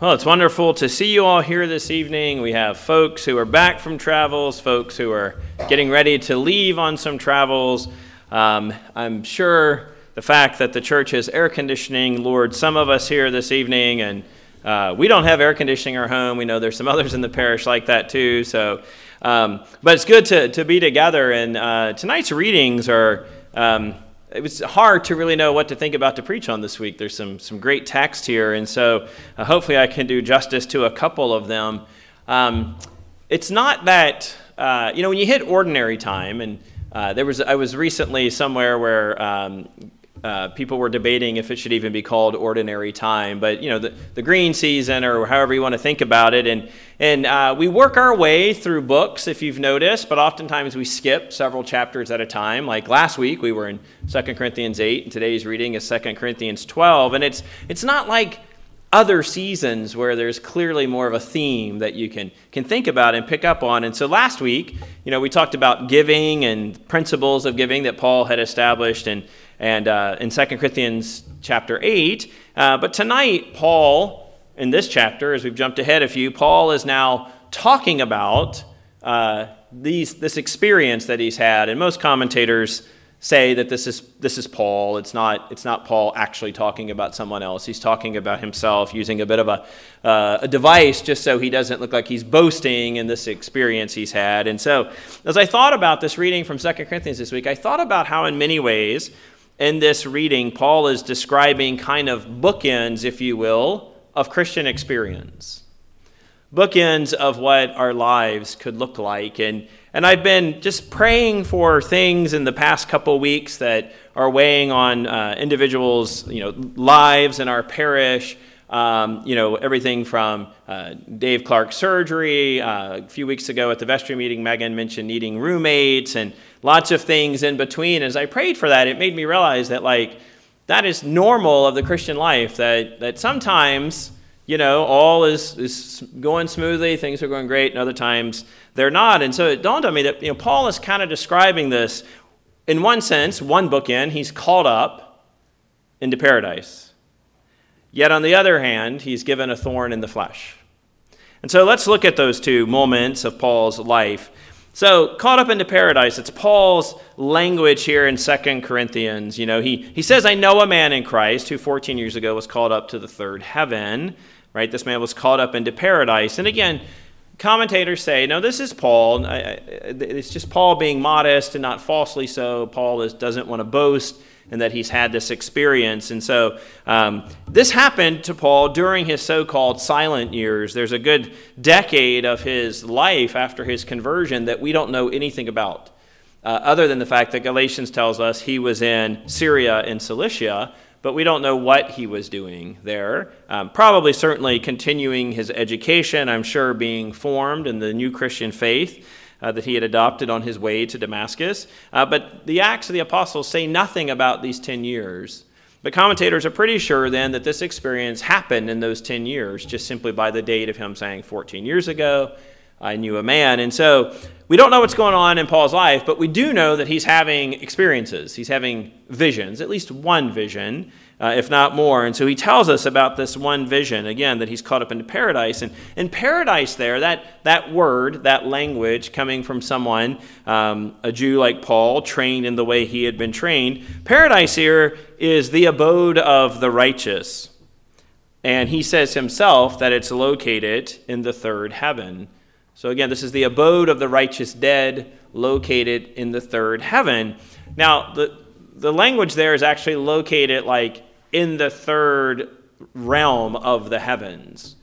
Well, it's wonderful to see you all here this evening. We have folks who are back from travels, folks who are getting ready to leave on some travels. Um, I'm sure the fact that the church has air conditioning lured some of us here this evening, and uh, we don't have air conditioning in our home. We know there's some others in the parish like that too. So, um, but it's good to, to be together. And uh, tonight's readings are. Um, it was hard to really know what to think about to preach on this week. There's some, some great text here, and so uh, hopefully I can do justice to a couple of them. Um, it's not that, uh, you know, when you hit ordinary time, and uh, there was, I was recently somewhere where um, uh, people were debating if it should even be called ordinary time, but you know the, the green season or however you want to think about it, and and uh, we work our way through books if you've noticed, but oftentimes we skip several chapters at a time. Like last week we were in 2 Corinthians 8, and today's reading is 2 Corinthians 12, and it's it's not like other seasons where there's clearly more of a theme that you can, can think about and pick up on. And so last week, you know, we talked about giving and principles of giving that Paul had established and and uh, in 2 Corinthians chapter 8. Uh, but tonight, Paul, in this chapter, as we've jumped ahead a few, Paul is now talking about uh, these, this experience that he's had. And most commentators say that this is, this is Paul. It's not, it's not Paul actually talking about someone else. He's talking about himself using a bit of a, uh, a device just so he doesn't look like he's boasting in this experience he's had. And so, as I thought about this reading from 2 Corinthians this week, I thought about how, in many ways, in this reading, Paul is describing kind of bookends, if you will, of Christian experience. Bookends of what our lives could look like. And, and I've been just praying for things in the past couple weeks that are weighing on uh, individuals' you know, lives in our parish. Um, you know, everything from uh, Dave Clark's surgery. Uh, a few weeks ago at the vestry meeting, Megan mentioned needing roommates and lots of things in between. As I prayed for that, it made me realize that, like, that is normal of the Christian life, that, that sometimes, you know, all is, is going smoothly, things are going great, and other times they're not. And so it dawned on me that, you know, Paul is kind of describing this in one sense, one book bookend, he's called up into paradise. Yet on the other hand, he's given a thorn in the flesh. And so let's look at those two moments of Paul's life. So, caught up into paradise, it's Paul's language here in Second Corinthians. You know, he, he says, I know a man in Christ who 14 years ago was called up to the third heaven, right? This man was called up into paradise. And again, commentators say, no, this is Paul. It's just Paul being modest and not falsely so. Paul is, doesn't want to boast and that he's had this experience. And so um, this happened to Paul during his so called silent years. There's a good decade of his life after his conversion that we don't know anything about, uh, other than the fact that Galatians tells us he was in Syria and Cilicia. But we don't know what he was doing there. Um, probably, certainly, continuing his education, I'm sure, being formed in the new Christian faith uh, that he had adopted on his way to Damascus. Uh, but the Acts of the Apostles say nothing about these 10 years. But commentators are pretty sure then that this experience happened in those 10 years, just simply by the date of him saying 14 years ago, I knew a man. And so we don't know what's going on in Paul's life, but we do know that he's having experiences. He's having visions, at least one vision uh, if not more. And so he tells us about this one vision, again, that he's caught up into paradise. And in paradise, there, that, that word, that language coming from someone, um, a Jew like Paul, trained in the way he had been trained, paradise here is the abode of the righteous. And he says himself that it's located in the third heaven. So again, this is the abode of the righteous dead, located in the third heaven. Now, the, the language there is actually located like in the third realm of the heavens.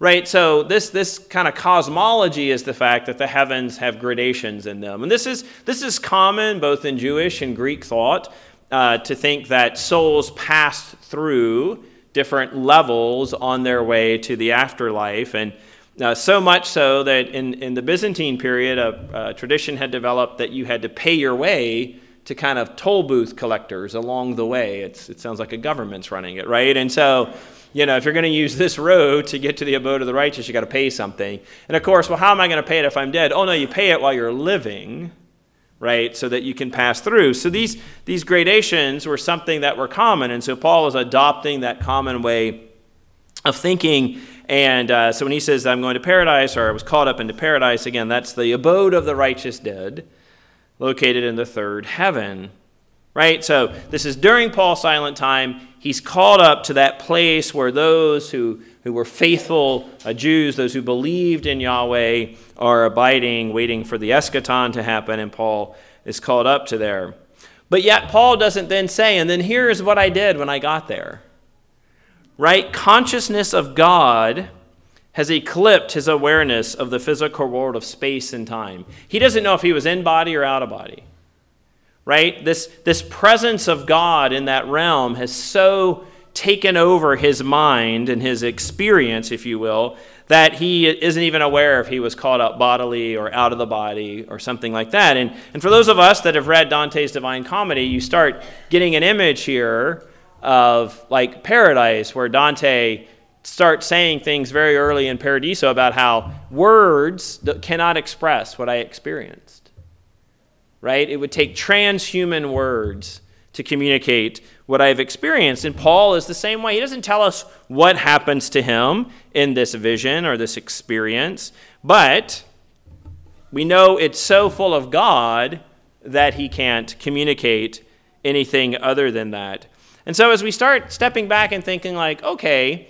Right? So this this kind of cosmology is the fact that the heavens have gradations in them. And this is this is common both in Jewish and Greek thought uh, to think that souls passed through different levels on their way to the afterlife. And so much so that in, in the Byzantine period, a, a tradition had developed that you had to pay your way to kind of toll booth collectors along the way. It's, it sounds like a government's running it, right? And so, you know, if you're going to use this road to get to the abode of the righteous, you got to pay something. And of course, well, how am I going to pay it if I'm dead? Oh, no, you pay it while you're living, right? So that you can pass through. So these, these gradations were something that were common. And so Paul is adopting that common way of thinking. And uh, so when he says, I'm going to paradise, or I was caught up into paradise, again, that's the abode of the righteous dead, located in the third heaven. Right? So this is during Paul's silent time. He's called up to that place where those who, who were faithful uh, Jews, those who believed in Yahweh, are abiding, waiting for the eschaton to happen, and Paul is called up to there. But yet, Paul doesn't then say, and then here's what I did when I got there. Right? Consciousness of God has eclipsed his awareness of the physical world of space and time. He doesn't know if he was in body or out of body. Right? This, this presence of God in that realm has so taken over his mind and his experience, if you will, that he isn't even aware if he was caught up bodily or out of the body or something like that. And, and for those of us that have read Dante's Divine Comedy, you start getting an image here of like paradise, where Dante starts saying things very early in Paradiso about how words cannot express what I experienced. Right? It would take transhuman words to communicate what I've experienced. And Paul is the same way. He doesn't tell us what happens to him in this vision or this experience, but we know it's so full of God that he can't communicate anything other than that. And so as we start stepping back and thinking like, okay,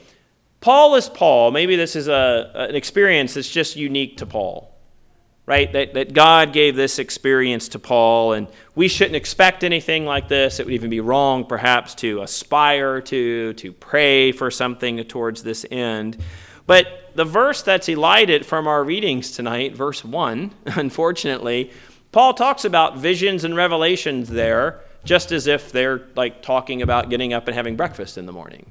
Paul is Paul. Maybe this is a, an experience that's just unique to Paul right? That, that God gave this experience to Paul, and we shouldn't expect anything like this. It would even be wrong, perhaps, to aspire to, to pray for something towards this end. But the verse that's elided from our readings tonight, verse 1, unfortunately, Paul talks about visions and revelations there, just as if they're like talking about getting up and having breakfast in the morning.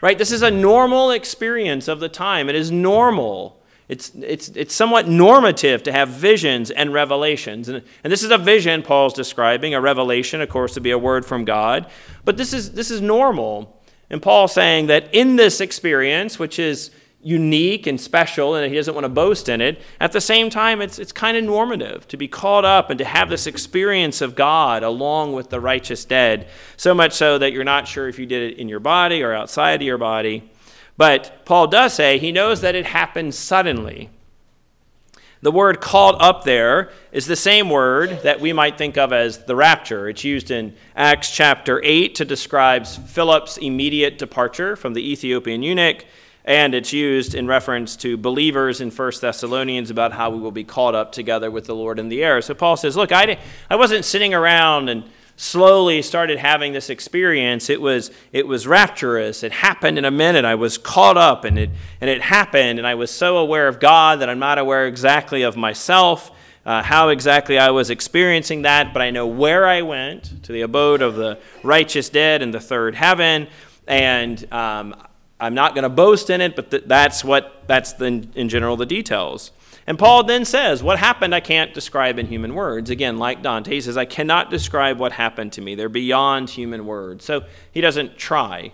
Right? This is a normal experience of the time. It is normal it's, it's, it's somewhat normative to have visions and revelations. And, and this is a vision Paul's describing. A revelation, of course, to be a word from God. But this is, this is normal. And Paul's saying that in this experience, which is unique and special, and he doesn't want to boast in it, at the same time, it's, it's kind of normative to be caught up and to have this experience of God along with the righteous dead. So much so that you're not sure if you did it in your body or outside of your body. But Paul does say he knows that it happened suddenly. The word called up there is the same word that we might think of as the rapture. It's used in Acts chapter 8 to describe Philip's immediate departure from the Ethiopian eunuch, and it's used in reference to believers in 1 Thessalonians about how we will be caught up together with the Lord in the air. So Paul says, Look, I, I wasn't sitting around and slowly started having this experience, it was, it was rapturous. It happened in a minute. I was caught up and it, and it happened. And I was so aware of God that I'm not aware exactly of myself, uh, how exactly I was experiencing that, but I know where I went to the abode of the righteous dead in the third heaven. And um, I'm not going to boast in it, but th- that's what, that's the, in general the details. And Paul then says, What happened I can't describe in human words. Again, like Dante, he says, I cannot describe what happened to me. They're beyond human words. So he doesn't try.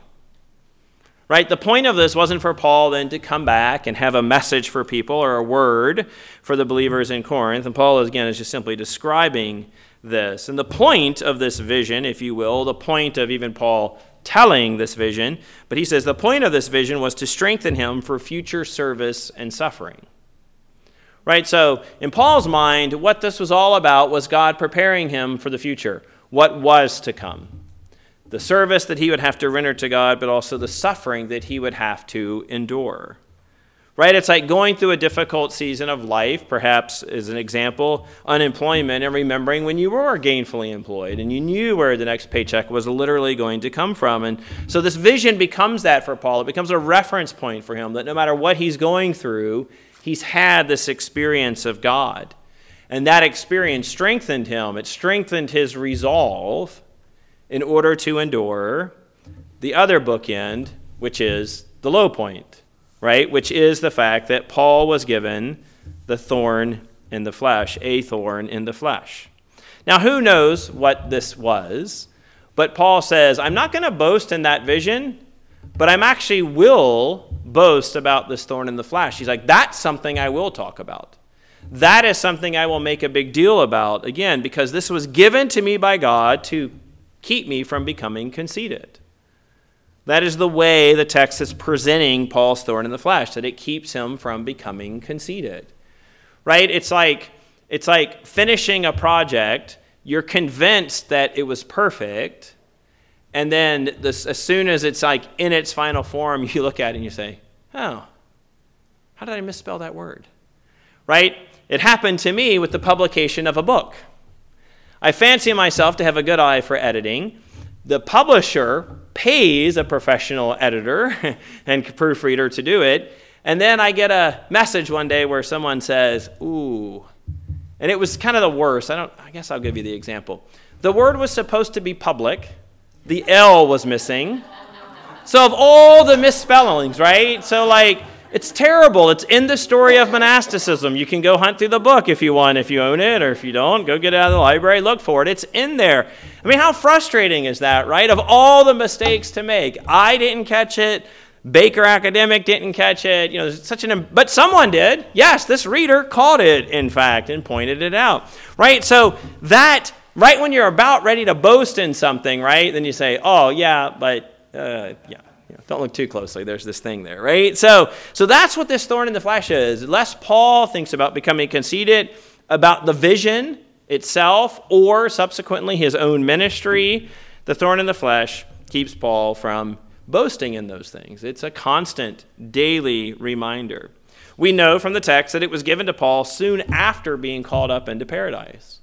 Right? The point of this wasn't for Paul then to come back and have a message for people or a word for the believers in Corinth. And Paul, again, is just simply describing this. And the point of this vision, if you will, the point of even Paul telling this vision, but he says the point of this vision was to strengthen him for future service and suffering. Right? So, in Paul's mind, what this was all about was God preparing him for the future, what was to come. The service that he would have to render to God, but also the suffering that he would have to endure. Right? It's like going through a difficult season of life, perhaps as an example, unemployment, and remembering when you were gainfully employed and you knew where the next paycheck was literally going to come from. And so this vision becomes that for Paul. It becomes a reference point for him that no matter what he's going through, he's had this experience of God. And that experience strengthened him, it strengthened his resolve in order to endure the other bookend, which is the low point, right? Which is the fact that Paul was given the thorn in the flesh, a thorn in the flesh. Now, who knows what this was? But Paul says, I'm not going to boast in that vision but I'm actually will boast about this thorn in the flesh. He's like, that's something I will talk about. That is something I will make a big deal about, again, because this was given to me by God to keep me from becoming conceited. That is the way the text is presenting Paul's thorn in the flesh, that it keeps him from becoming conceited. Right? It's like it's like finishing a project, you're convinced that it was perfect, and then this, as soon as it's like in its final form, you look at it and you say, "Oh, how did I misspell that word?" Right? It happened to me with the publication of a book. I fancy myself to have a good eye for editing. The publisher pays a professional editor and proofreader to do it. And then I get a message one day where someone says, Ooh, and it was kind of the worst. I, don't, I guess I'll give you the example. The word was supposed to be public, the L was missing. So, of all the misspellings, right? So, like, it's terrible. It's in the story of monasticism. You can go hunt through the book if you want, if you own it, or if you don't, go get it out of the library, look for it. It's in there. I mean, how frustrating is that, right? Of all the mistakes to make, I didn't catch it. Baker Academic didn't catch it. You know, there's such an but someone did. Yes, this reader caught it, in fact, and pointed it out. Right? So that right when you're about ready to boast in something, right? Then you say, "Oh yeah, but uh, yeah." Don't look too closely. There's this thing there, right? So, so that's what this thorn in the flesh is. Less Paul thinks about becoming conceited about the vision itself or subsequently his own ministry. The thorn in the flesh keeps Paul from boasting in those things. It's a constant daily reminder. We know from the text that it was given to Paul soon after being called up into paradise.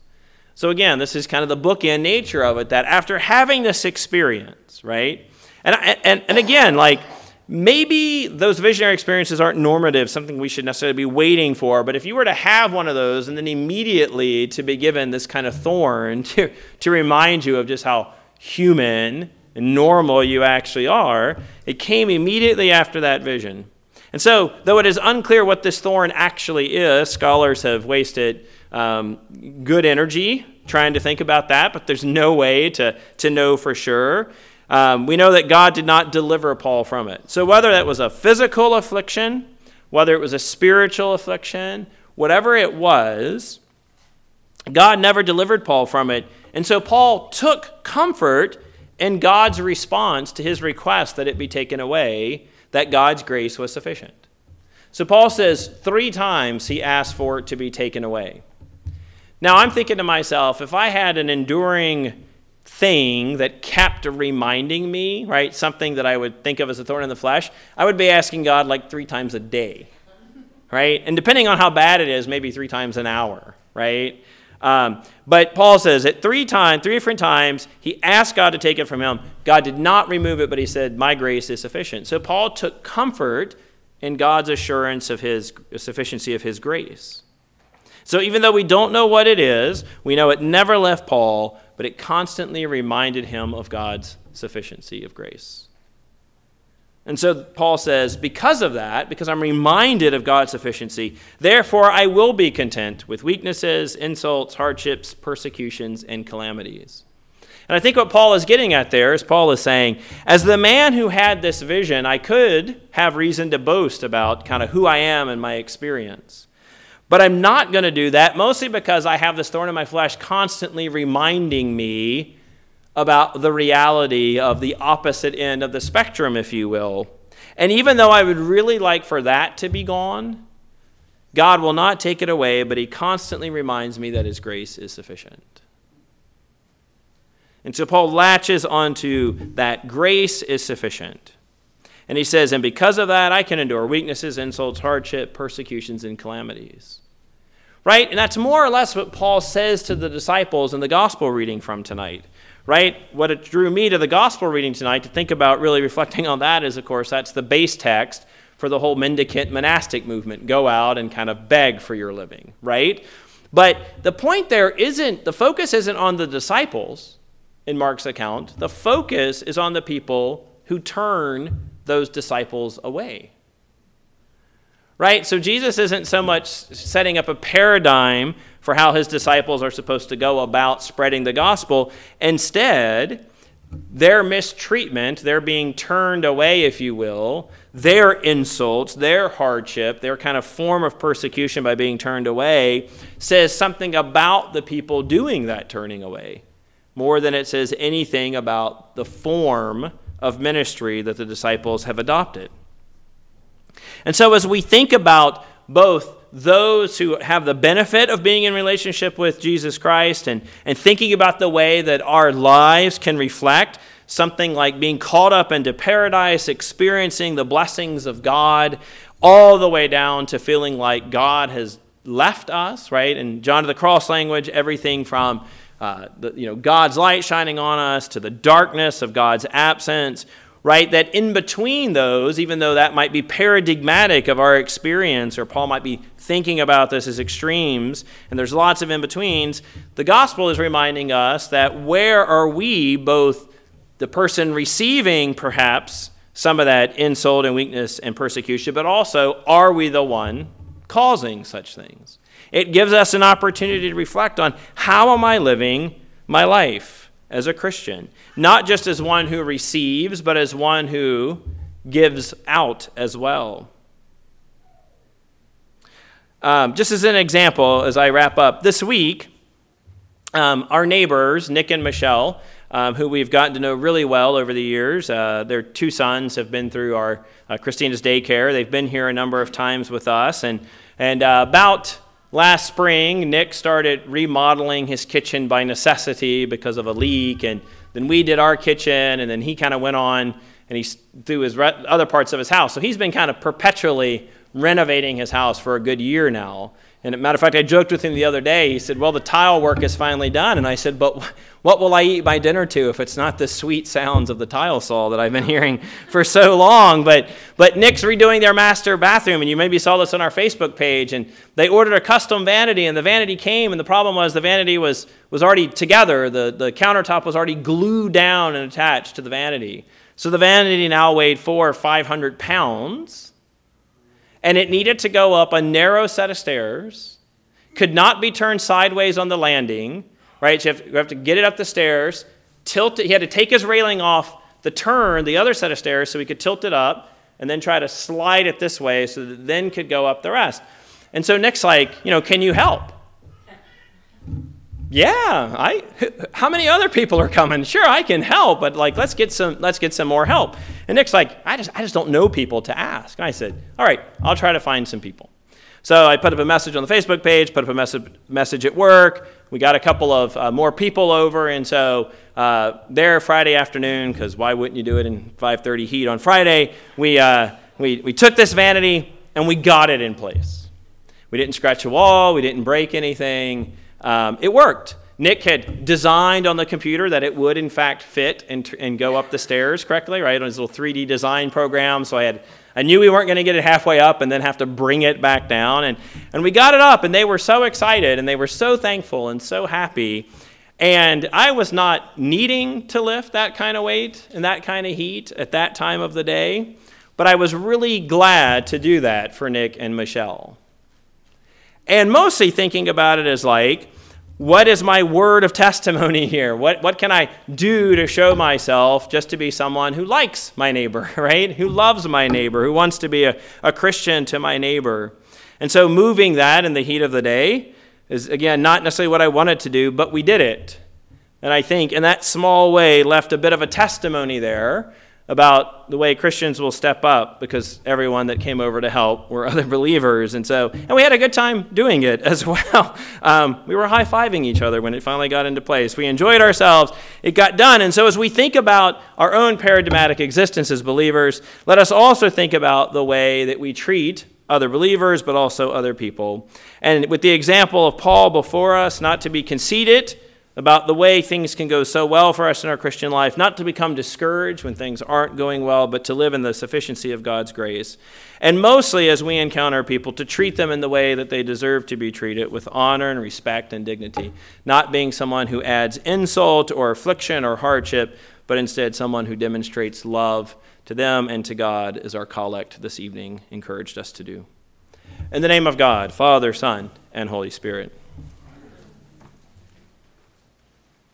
So, again, this is kind of the bookend nature of it that after having this experience, right? And, and, and again, like, maybe those visionary experiences aren't normative, something we should necessarily be waiting for. But if you were to have one of those and then immediately to be given this kind of thorn to, to remind you of just how human and normal you actually are, it came immediately after that vision. And so, though it is unclear what this thorn actually is, scholars have wasted um, good energy trying to think about that, but there's no way to, to know for sure. Um, we know that God did not deliver Paul from it. So, whether that was a physical affliction, whether it was a spiritual affliction, whatever it was, God never delivered Paul from it. And so, Paul took comfort in God's response to his request that it be taken away, that God's grace was sufficient. So Paul says three times he asked for it to be taken away. Now I'm thinking to myself, if I had an enduring thing that kept reminding me, right, something that I would think of as a thorn in the flesh, I would be asking God like three times a day, right? And depending on how bad it is, maybe three times an hour, right? Um, but Paul says at three times, three different times, he asked God to take it from him. God did not remove it, but he said, "My grace is sufficient." So Paul took comfort in God's assurance of his sufficiency of his grace. So even though we don't know what it is, we know it never left Paul, but it constantly reminded him of God's sufficiency of grace. And so Paul says, because of that, because I'm reminded of God's sufficiency, therefore I will be content with weaknesses, insults, hardships, persecutions, and calamities. And I think what Paul is getting at there is Paul is saying, as the man who had this vision, I could have reason to boast about kind of who I am and my experience. But I'm not going to do that, mostly because I have this thorn in my flesh constantly reminding me about the reality of the opposite end of the spectrum, if you will. And even though I would really like for that to be gone, God will not take it away, but He constantly reminds me that His grace is sufficient. And so Paul latches onto that grace is sufficient. And he says, And because of that, I can endure weaknesses, insults, hardship, persecutions, and calamities. Right? And that's more or less what Paul says to the disciples in the gospel reading from tonight right? What it drew me to the gospel reading tonight to think about really reflecting on that is, of course, that's the base text for the whole mendicant monastic movement. Go out and kind of beg for your living, right? But the point there isn't, the focus isn't on the disciples in Mark's account. The focus is on the people who turn those disciples away. Right? So Jesus isn't so much setting up a paradigm for how his disciples are supposed to go about spreading the gospel. Instead, their mistreatment, their being turned away, if you will, their insults, their hardship, their kind of form of persecution by being turned away, says something about the people doing that turning away, more than it says anything about the form of ministry that the disciples have adopted. And so, as we think about both those who have the benefit of being in relationship with Jesus Christ and, and thinking about the way that our lives can reflect something like being caught up into paradise, experiencing the blessings of God, all the way down to feeling like God has left us, right? And John of the Cross language, everything from uh, the, you know, God's light shining on us to the darkness of God's absence, right? That in between those, even though that might be paradigmatic of our experience, or Paul might be thinking about this as extremes, and there's lots of in betweens, the gospel is reminding us that where are we, both the person receiving perhaps some of that insult and weakness and persecution, but also are we the one causing such things? It gives us an opportunity to reflect on how am I living my life as a Christian? Not just as one who receives, but as one who gives out as well. Um, just as an example, as I wrap up, this week, um, our neighbors, Nick and Michelle, um, who we've gotten to know really well over the years. Uh, their two sons have been through our uh, Christina's daycare. They've been here a number of times with us. And, and uh, about last spring, Nick started remodeling his kitchen by necessity because of a leak. And then we did our kitchen, and then he kind of went on and he through his re- other parts of his house. So he's been kind of perpetually renovating his house for a good year now. And matter of fact, I joked with him the other day. He said, Well, the tile work is finally done. And I said, But what will I eat my dinner to if it's not the sweet sounds of the tile saw that I've been hearing for so long? But, but Nick's redoing their master bathroom, and you maybe saw this on our Facebook page. And they ordered a custom vanity, and the vanity came, and the problem was the vanity was, was already together. The, the countertop was already glued down and attached to the vanity. So the vanity now weighed four or 500 pounds and it needed to go up a narrow set of stairs, could not be turned sideways on the landing, right? So you have, you have to get it up the stairs, tilt it. He had to take his railing off the turn, the other set of stairs, so he could tilt it up and then try to slide it this way so that then could go up the rest. And so Nick's like, you know, can you help? Yeah, I how many other people are coming? Sure, I can help, but like let's get some let's get some more help. And Nick's like, I just I just don't know people to ask. And I said, All right, I'll try to find some people. So I put up a message on the Facebook page, put up a message message at work. We got a couple of uh, more people over, and so uh, there Friday afternoon, because why wouldn't you do it in 5:30 heat on Friday? We uh, we we took this vanity and we got it in place. We didn't scratch a wall, we didn't break anything. Um, it worked. Nick had designed on the computer that it would, in fact, fit and, and go up the stairs correctly, right, on his little 3D design program. So I had, I knew we weren't going to get it halfway up and then have to bring it back down. And, and we got it up, and they were so excited, and they were so thankful and so happy. And I was not needing to lift that kind of weight and that kind of heat at that time of the day, but I was really glad to do that for Nick and Michelle and mostly thinking about it as like, what is my word of testimony here? What, what can I do to show myself just to be someone who likes my neighbor, right? Who loves my neighbor, who wants to be a, a Christian to my neighbor. And so moving that in the heat of the day is, again, not necessarily what I wanted to do, but we did it. And I think in that small way left a bit of a testimony there about the way Christians will step up because everyone that came over to help were other believers. And so, and we had a good time doing it as well. Um, we were high fiving each other when it finally got into place. We enjoyed ourselves. It got done. And so, as we think about our own paradigmatic existence as believers, let us also think about the way that we treat other believers, but also other people. And with the example of Paul before us, not to be conceited about the way things can go so well for us in our Christian life, not to become discouraged when things aren't going well, but to live in the sufficiency of God's grace. And mostly, as we encounter people, to treat them in the way that they deserve to be treated with honor and respect and dignity, not being someone who adds insult or affliction or hardship, but instead someone who demonstrates love to them and to God, as our collect this evening encouraged us to do. In the name of God, Father, Son, and Holy Spirit.